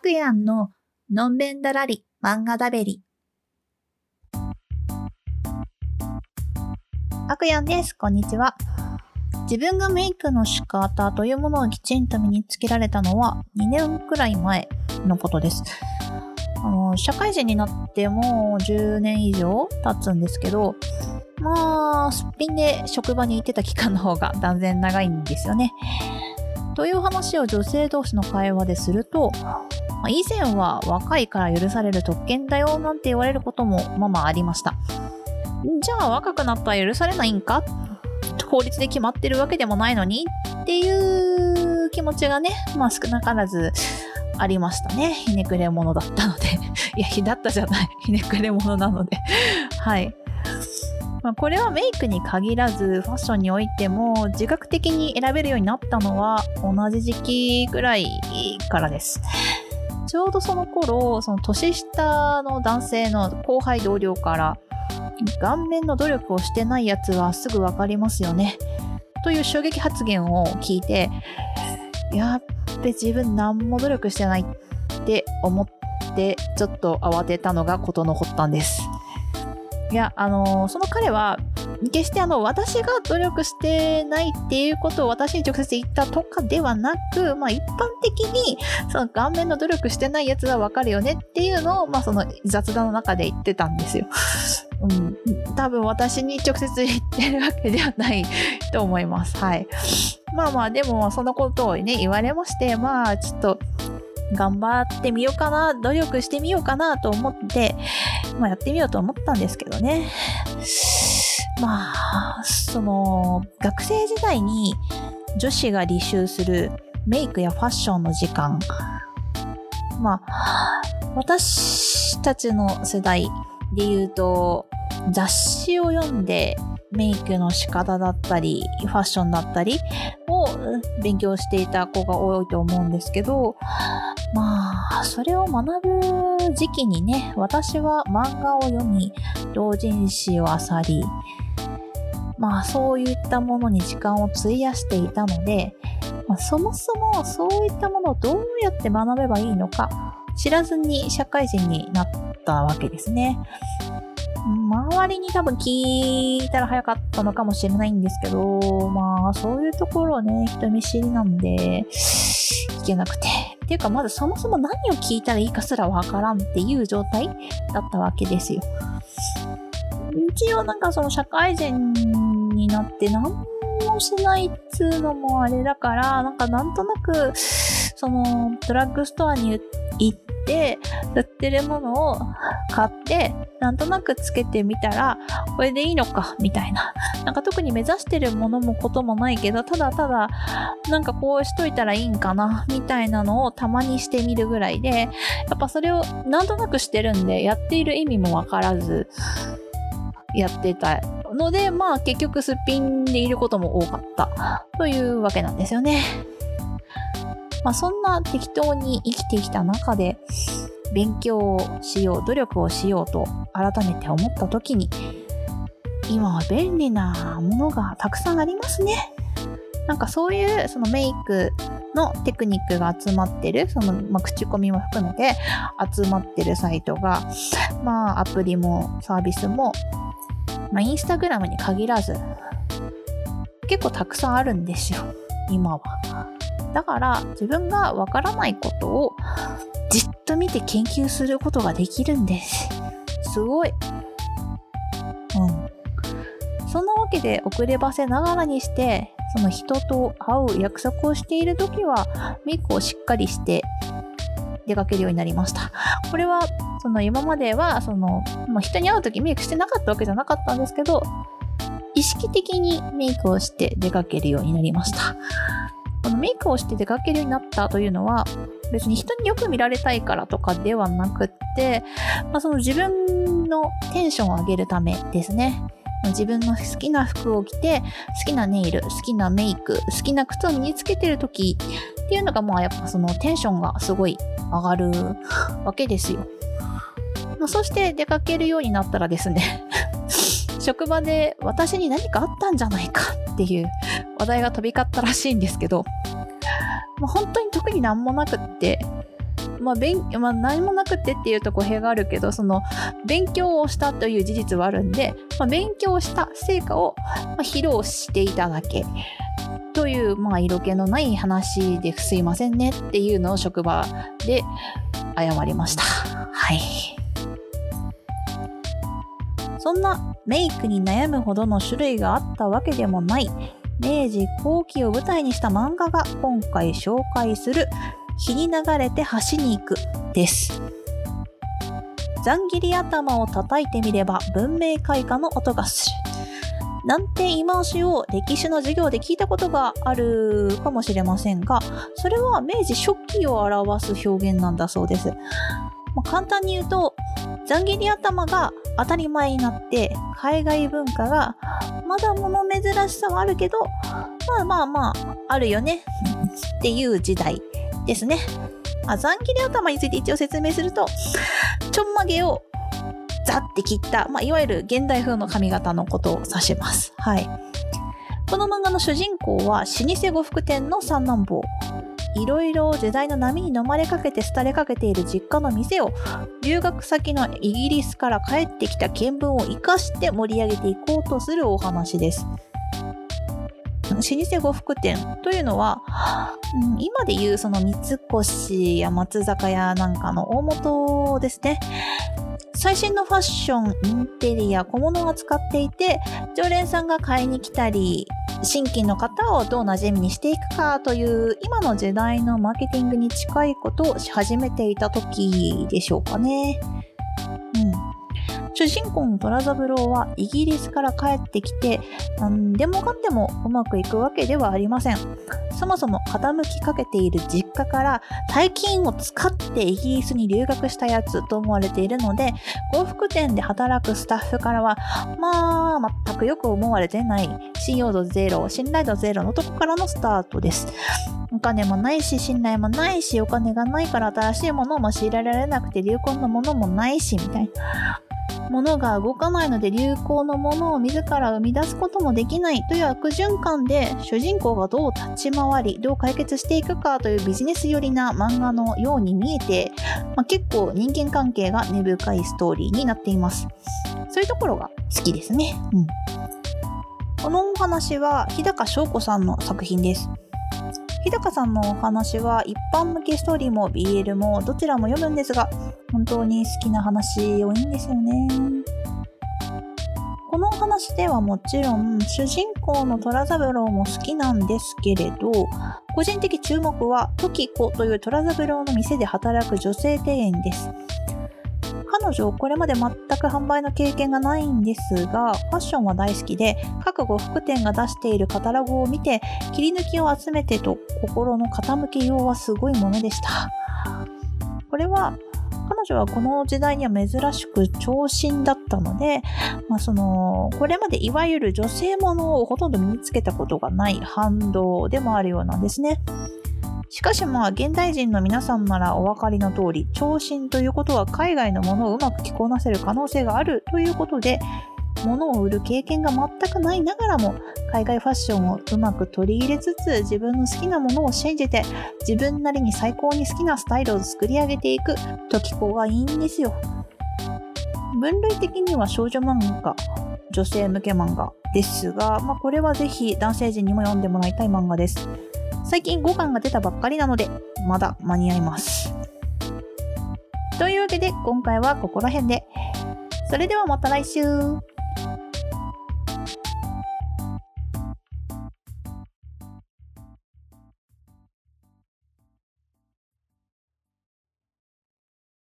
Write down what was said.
くやんののんべんだらり漫画だべり。あくやんです。こんにちは。自分がメイクの仕方というものをきちんと身につけられたのは2年くらい前のことです。あの、社会人になってもう10年以上経つんですけど、まあ、すっぴんで職場に行ってた期間の方が断然長いんですよね。という話を女性同士の会話ですると、以前は若いから許される特権だよなんて言われることもまあまあありました。じゃあ若くなったら許されないんか？法律で決まってるわけでもないのに？っていう気持ちがね、まあ少なからずありましたね。ひねくれ者だったので。いや、ひだったじゃない。ひねくれ者なので。はい。まあ、これはメイクに限らずファッションにおいても自覚的に選べるようになったのは同じ時期ぐらいからです。ちょうどその頃、その年下の男性の後輩同僚から顔面の努力をしてないやつはすぐ分かりますよね。という衝撃発言を聞いて、やっべ自分何も努力してないって思ってちょっと慌てたのが事の発端です。いや、あのー、その彼は、決してあの、私が努力してないっていうことを私に直接言ったとかではなく、まあ一般的に、その顔面の努力してないやつはわかるよねっていうのを、まあその雑談の中で言ってたんですよ。うん。多分私に直接言ってるわけではないと思います。はい。まあまあ、でもそのことをね、言われまして、まあちょっと、頑張ってみようかな、努力してみようかなと思って、まあ、やってみようと思ったんですけどね。まあ、その、学生時代に女子が履修するメイクやファッションの時間。まあ、私たちの世代で言うと、雑誌を読んでメイクの仕方だったり、ファッションだったりを勉強していた子が多いと思うんですけど、まあ、それを学ぶ時期にね、私は漫画を読み、同人誌を漁り、まあそういったものに時間を費やしていたので、まあ、そもそもそういったものをどうやって学べばいいのか知らずに社会人になったわけですね。周りに多分聞いたら早かったのかもしれないんですけど、まあそういうところをね、人見知りなんで、聞けなくて。ていうかまずそもそも何を聞いたらいいかすらわからんっていう状態だったわけですよ。一応なんかその社会人になって何もしないっつうのもあれだから、なんかなんとなく、そのドラッグストアに行ってて売ってるものを買ってなんとなくつけてみたらこれでいいのかみたいな。なんか特に目指してるものもこともないけどただただなんかこうしといたらいいんかなみたいなのをたまにしてみるぐらいでやっぱそれをなんとなくしてるんでやっている意味もわからずやってた。のでまあ結局すっぴんでいることも多かった。というわけなんですよね。まあ、そんな適当に生きてきた中で勉強をしよう努力をしようと改めて思った時に今は便利なものがたくさんありますね。なんかそういうそのメイクのテクニックが集まってる、その、まあ、口コミも含めて集まってるサイトが、まあアプリもサービスも、まあインスタグラムに限らず、結構たくさんあるんですよ、今は。だから自分がわからないことをじっと見て研究することができるんです。すごい。うん。そんなわけで遅ればせながらにして、その人と会う約束をしている時はメイクをしっかりして出かけるようになりました。これは、その今までは、その、ま、人に会う時メイクしてなかったわけじゃなかったんですけど、意識的にメイクをして出かけるようになりました。メイクをして出かけるようになったというのは、別に人によく見られたいからとかではなくって、まあ、その自分のテンションを上げるためですね。自分の好きな服を着て、好きなネイル、好きなメイク、好きな靴を身につけてる時っていうのが、まあやっぱそのテンションがすごい上がるわけですよ。まあ、そして出かけるようになったらですね 職場で私に何かあったんじゃないかっていう話題が飛び交ったらしいんですけど、もう本当に特になんもなくって、まあ勉まあ、何もなくってっていうと語弊があるけどその勉強をしたという事実はあるんで、まあ、勉強した成果を、まあ、披露していただけという、まあ、色気のない話ですいませんねっていうのを職場で謝りました。はい。そんなメイクに悩むほどの種類があったわけでもない明治後期を舞台にした漫画が今回紹介する日に流れて橋に行くです。ざん切り頭を叩いてみれば文明開化の音がする。なんて言い回しを歴史の授業で聞いたことがあるかもしれませんが、それは明治初期を表す表現なんだそうです。まあ、簡単に言うと、ざん切り頭が当たり前になって、海外文化がまだ物珍しさはあるけど、まあまあまあ、あるよねっていう時代ですね。あ、ざん切り頭について一応説明すると、ちょんまげをザって切った、まあ、いわゆる現代風の髪型のことを指します。はい。この漫画の主人公は老舗呉服店の三男坊。いろいろ時代の波に飲まれかけて廃れかけている実家の店を留学先のイギリスから帰ってきた見聞を生かして盛り上げていこうとするお話です。老舗呉服店というのは、うん、今でいうその三越や松坂屋なんかの大元ですね。最新のファッション、インテリア、小物を扱っていて、常連さんが買いに来たり、新規の方をどう馴染みにしていくかという今の時代のマーケティングに近いことをし始めていた時でしょうかね。主人公の虎三郎はイギリスから帰ってきて何でもかんでもうまくいくわけではありません。そもそも傾きかけている実家から大金を使ってイギリスに留学したやつと思われているので、呉服店で働くスタッフからは、まあ、全くよく思われてない、信用度ゼロ、信頼度ゼロのとこからのスタートです。お金もないし、信頼もないし、お金がないから新しいものも仕入れられなくて流行のものもないし、みたいな。物が動かないので流行のものを自ら生み出すこともできないという悪循環で主人公がどう立ち回りどう解決していくかというビジネス寄りな漫画のように見えて、まあ、結構人間関係が根深いストーリーになっています。そういうところが好きですね、うん、このお話は日高翔子さんの作品です。日高さんのお話は一般向けストーリーも BL もどちらも読むんですが本当に好きな話多いんですよね。このお話ではもちろん主人公の虎三郎も好きなんですけれど個人的注目は時子という虎三郎の店で働く女性店員です。彼女、これまで全く販売の経験がないんですが、ファッションは大好きで、各呉服店が出しているカタログを見て、切り抜きを集めてと心の傾きようはすごいものでした。これは、彼女はこの時代には珍しく長身だったので、まあ、その、これまでいわゆる女性ものをほとんど身につけたことがない反動でもあるようなんですね。しかしまあ現代人の皆さんならお分かりの通り長身ということは海外のものをうまく着こなせる可能性があるということで物を売る経験が全くないながらも海外ファッションをうまく取り入れつつ自分の好きなものを信じて自分なりに最高に好きなスタイルを作り上げていく時子がいいんですよ。分類的には少女漫画女性向け漫画ですが、まあ、これはぜひ男性陣にも読んでもらいたい漫画です。最近5巻が出たばっかりなので、まだ間に合います。というわけで、今回はここら辺で。それではまた来週